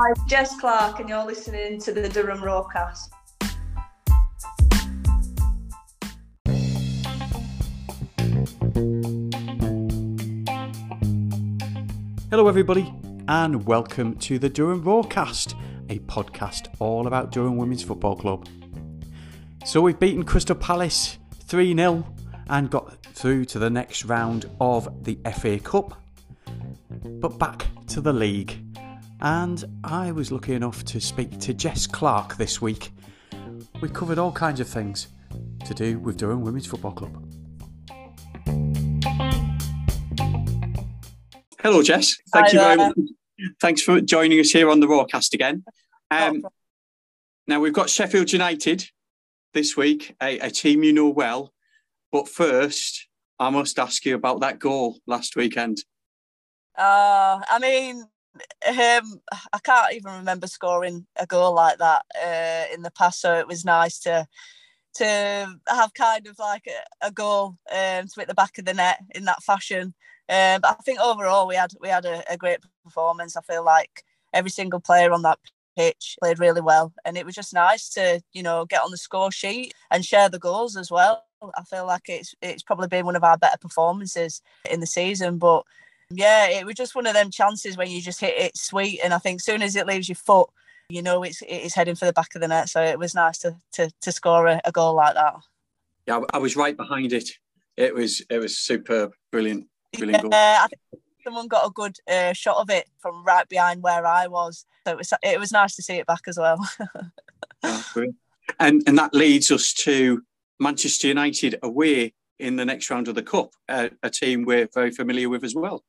Hi, Jess Clarke, and you're listening to the Durham Roarcast. Hello, everybody, and welcome to the Durham Roarcast, a podcast all about Durham Women's Football Club. So, we've beaten Crystal Palace 3 0 and got through to the next round of the FA Cup. But back to the league and I was lucky enough to speak to Jess Clarke this week. We covered all kinds of things to do with Durham Women's Football Club. Hello, Jess. Thank Hi you very much. Thanks for joining us here on the Roarcast again. Um, now we've got Sheffield United this week, a, a team you know well. But first, I must ask you about that goal last weekend. Uh, I mean, um, I can't even remember scoring a goal like that uh, in the past. So it was nice to to have kind of like a, a goal um, to hit the back of the net in that fashion. Um, but I think overall we had we had a, a great performance. I feel like every single player on that pitch played really well, and it was just nice to you know get on the score sheet and share the goals as well. I feel like it's it's probably been one of our better performances in the season, but yeah, it was just one of them chances when you just hit it sweet, and I think soon as it leaves your foot, you know it's it's heading for the back of the net. So it was nice to to, to score a, a goal like that. Yeah, I was right behind it. It was it was superb, brilliant, brilliant goal. Yeah, I think someone got a good uh, shot of it from right behind where I was, so it was it was nice to see it back as well. And and that leads us to Manchester United away in the next round of the cup, uh, a team we're very familiar with as well.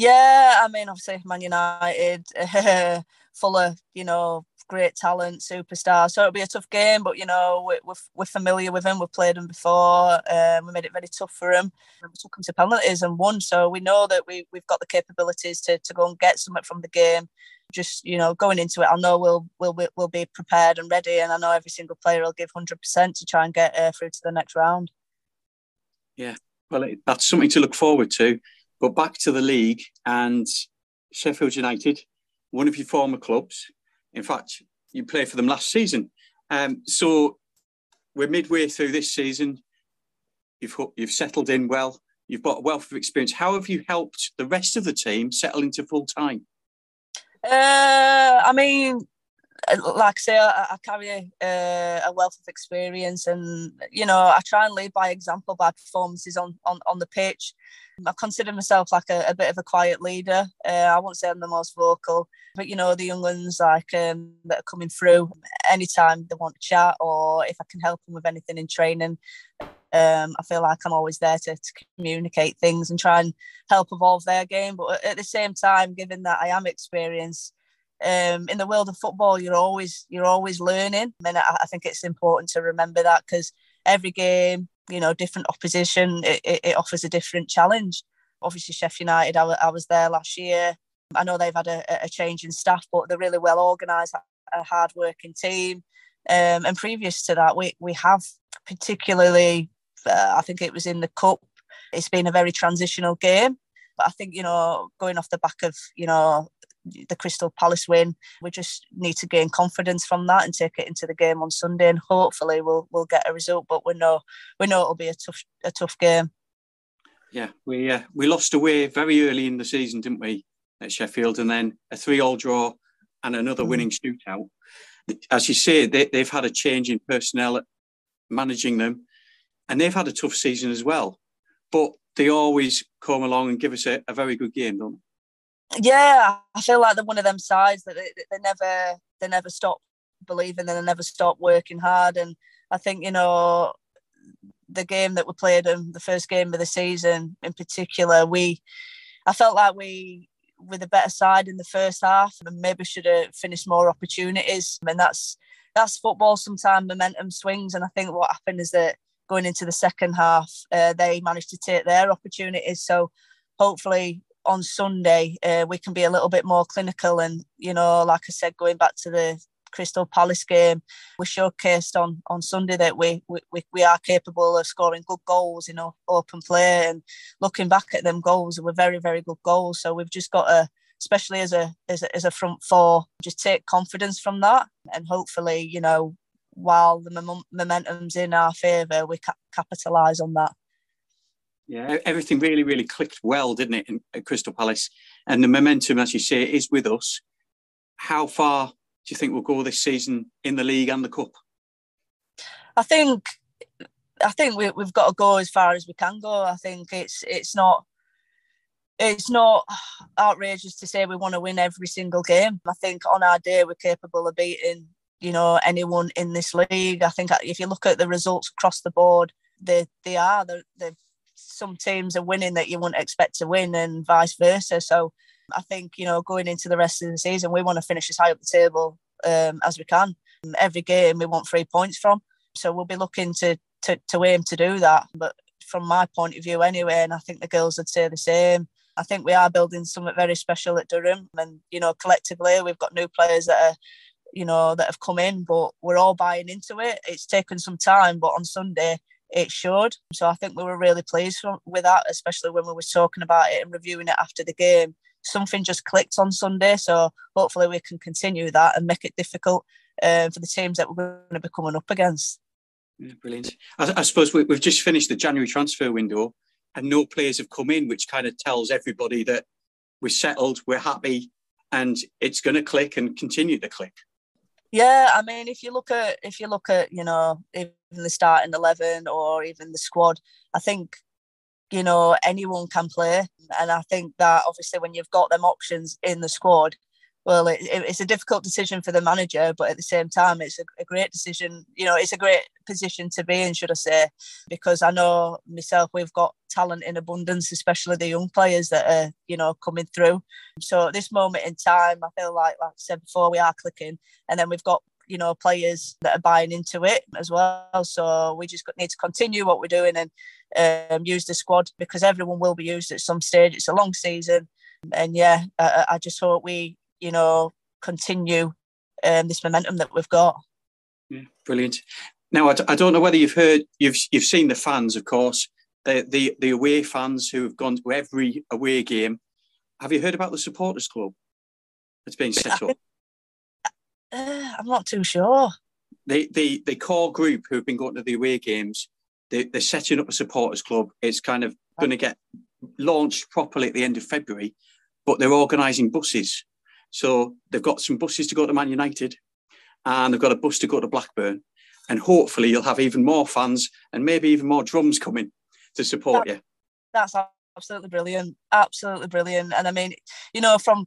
Yeah, I mean, obviously, Man United, full of you know great talent, superstars. So it'll be a tough game, but you know we're, we're, familiar with them. We've played them before. Um, we made it very tough for them. We took them to penalties and won. So we know that we we've got the capabilities to to go and get something from the game. Just you know, going into it, I know we'll we'll we'll be prepared and ready, and I know every single player will give hundred percent to try and get uh, through to the next round. Yeah, well, that's something to look forward to. But back to the league and Sheffield United, one of your former clubs. In fact, you played for them last season. Um, so we're midway through this season. You've you've settled in well. You've got a wealth of experience. How have you helped the rest of the team settle into full time? Uh, I mean, like I say, I, I carry a, a wealth of experience, and you know, I try and lead by example by performances on on, on the pitch. I consider myself like a, a bit of a quiet leader. Uh, I won't say I'm the most vocal, but you know, the young ones like um, that are coming through, anytime they want to chat, or if I can help them with anything in training, um, I feel like I'm always there to, to communicate things and try and help evolve their game. But at the same time, given that I am experienced um, in the world of football, you're always you're always learning, and I, I think it's important to remember that because every game, you know, different opposition, it, it, it offers a different challenge. Obviously, Sheffield United, I, was there last year. I know they've had a, a change in staff, but they're really well organised, a hard working team. Um, and previous to that, we we have particularly, uh, I think it was in the cup. It's been a very transitional game, but I think you know, going off the back of you know the Crystal Palace win. We just need to gain confidence from that and take it into the game on Sunday, and hopefully we'll we'll get a result. But we know we know it'll be a tough a tough game. Yeah, we uh, we lost away very early in the season, didn't we, at Sheffield, and then a three-all draw and another Mm. winning shootout. As you say, they, they've had a change in personnel managing them, and they've had a tough season as well. But they always come along and give us a, a very good game, don't they? Yeah, I feel like they're one of them sides that they, they never they never stop believing and they never stop working hard. And I think you know the game that we played in the first game of the season in particular, we I felt like we were the better side in the first half and maybe should have finished more opportunities. And that's that's football. Sometimes momentum swings, and I think what happened is that going into the second half, uh, they managed to take their opportunities. So hopefully on Sunday uh, we can be a little bit more clinical and you know, like I said, going back to the Crystal Palace game, we showcased on on Sunday that we we, we are capable of scoring good goals in open play and looking back at them goals they were very very good goals. So we've just got to especially as a, as a as a front four, just take confidence from that, and hopefully, you know, while the momentum's in our favour, we ca- capitalise on that. Yeah, everything really, really clicked well, didn't it, in, at Crystal Palace? And the momentum, as you say, is with us. How far do you think we'll go this season in the league and the cup? I think, I think we, we've got to go as far as we can go. I think it's it's not it's not outrageous to say we want to win every single game. I think on our day we're capable of beating you know anyone in this league. I think if you look at the results across the board, they they are they they some teams are winning that you wouldn't expect to win, and vice versa. So I think you know going into the rest of the season, we want to finish as high up the table um, as we can. Every game we want three points from, so we'll be looking to to to aim to do that. But from my point of view, anyway, and I think the girls would say the same. I think we are building something very special at Durham, and you know collectively we've got new players that are you know that have come in, but we're all buying into it. It's taken some time, but on Sunday it showed. So I think we were really pleased with that, especially when we were talking about it and reviewing it after the game. Something just clicked on Sunday, so hopefully we can continue that and make it difficult uh, for the teams that we're going to be coming up against. Yeah, brilliant. I, I suppose we, have just finished the January transfer window, and no players have come in, which kind of tells everybody that we're settled, we're happy, and it's going to click and continue to click. Yeah, I mean, if you look at if you look at you know even the starting eleven or even the squad, I think you know anyone can play, and I think that obviously when you've got them options in the squad, well, it, it's a difficult decision for the manager, but at the same time, it's a, a, great decision. You know, it's a great position to be in, should I say? Because I know myself, we've got talent in abundance, especially the young players that are, you know, coming through. So at this moment in time, I feel like, like I said before, we are clicking, and then we've got you know players that are buying into it as well. So we just need to continue what we're doing and um, use the squad because everyone will be used at some stage. It's a long season, and yeah, I, I just hope we you know, continue um, this momentum that we've got. Yeah, brilliant. Now, I d- I don't know whether you've heard, you've you've seen the fans, of course, the the the away fans who have gone to every away game. Have you heard about the supporters club that's been set up? Uh, I'm not too sure. The the the core group who have been going to the away games, they, they're setting up a supporters club. It's kind of going to get launched properly at the end of February, but they're organising buses so they've got some buses to go to Man United and they've got a bus to go to Blackburn. And hopefully you'll have even more fans and maybe even more drums coming to support that, you. That's absolutely brilliant. Absolutely brilliant. And I mean, you know, from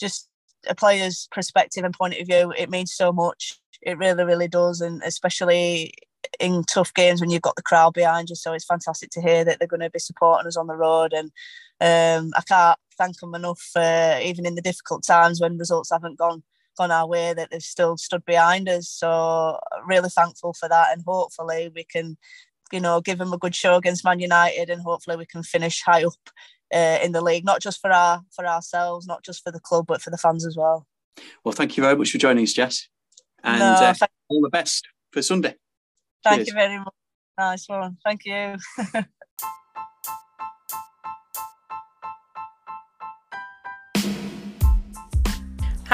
just a player's perspective and point of view, it means so much. It really, really does. And especially in tough games when you've got the crowd behind you. So it's fantastic to hear that they're going to be supporting us on the road. And um, I can't thank them enough, uh, even in the difficult times when results haven't gone gone our way, that they've still stood behind us. So really thankful for that, and hopefully we can, you know, give them a good show against Man United, and hopefully we can finish high up uh, in the league, not just for our for ourselves, not just for the club, but for the fans as well. Well, thank you very much for joining us, Jess, and no, uh, all the best for Sunday. Thank Cheers. you very much. Nice one. Thank you.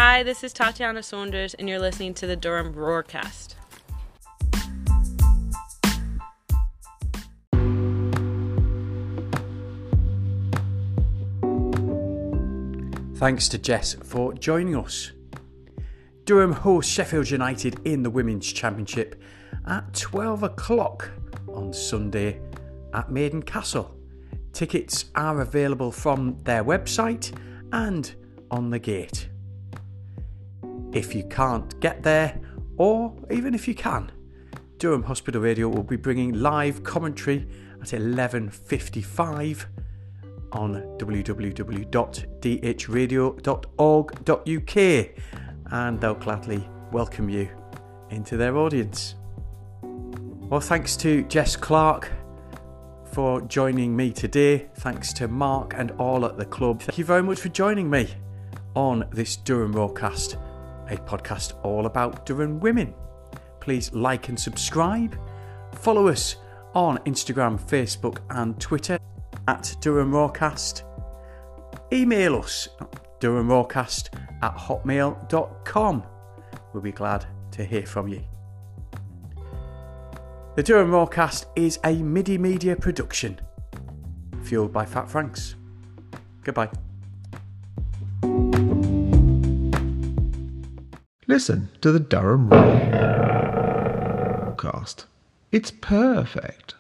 Hi, this is Tatiana Saunders, and you're listening to the Durham Roarcast. Thanks to Jess for joining us. Durham hosts Sheffield United in the Women's Championship at 12 o'clock on Sunday at Maiden Castle. Tickets are available from their website and on the gate if you can't get there, or even if you can. Durham Hospital Radio will be bringing live commentary at 11:55 on www.dhradio.org.uk and they'll gladly welcome you into their audience. Well, thanks to Jess Clarke for joining me today. Thanks to Mark and all at the club. Thank you very much for joining me on this Durham broadcast a podcast all about Durham women. Please like and subscribe. Follow us on Instagram, Facebook, and Twitter at Durham Roarcast. Email us at durhamroarcast at hotmail.com. We'll be glad to hear from you. The Durham Roarcast is a MiddyMedia production, fueled by Fat Franks. Goodbye. Listen to the Durham Roarcast. It's perfect.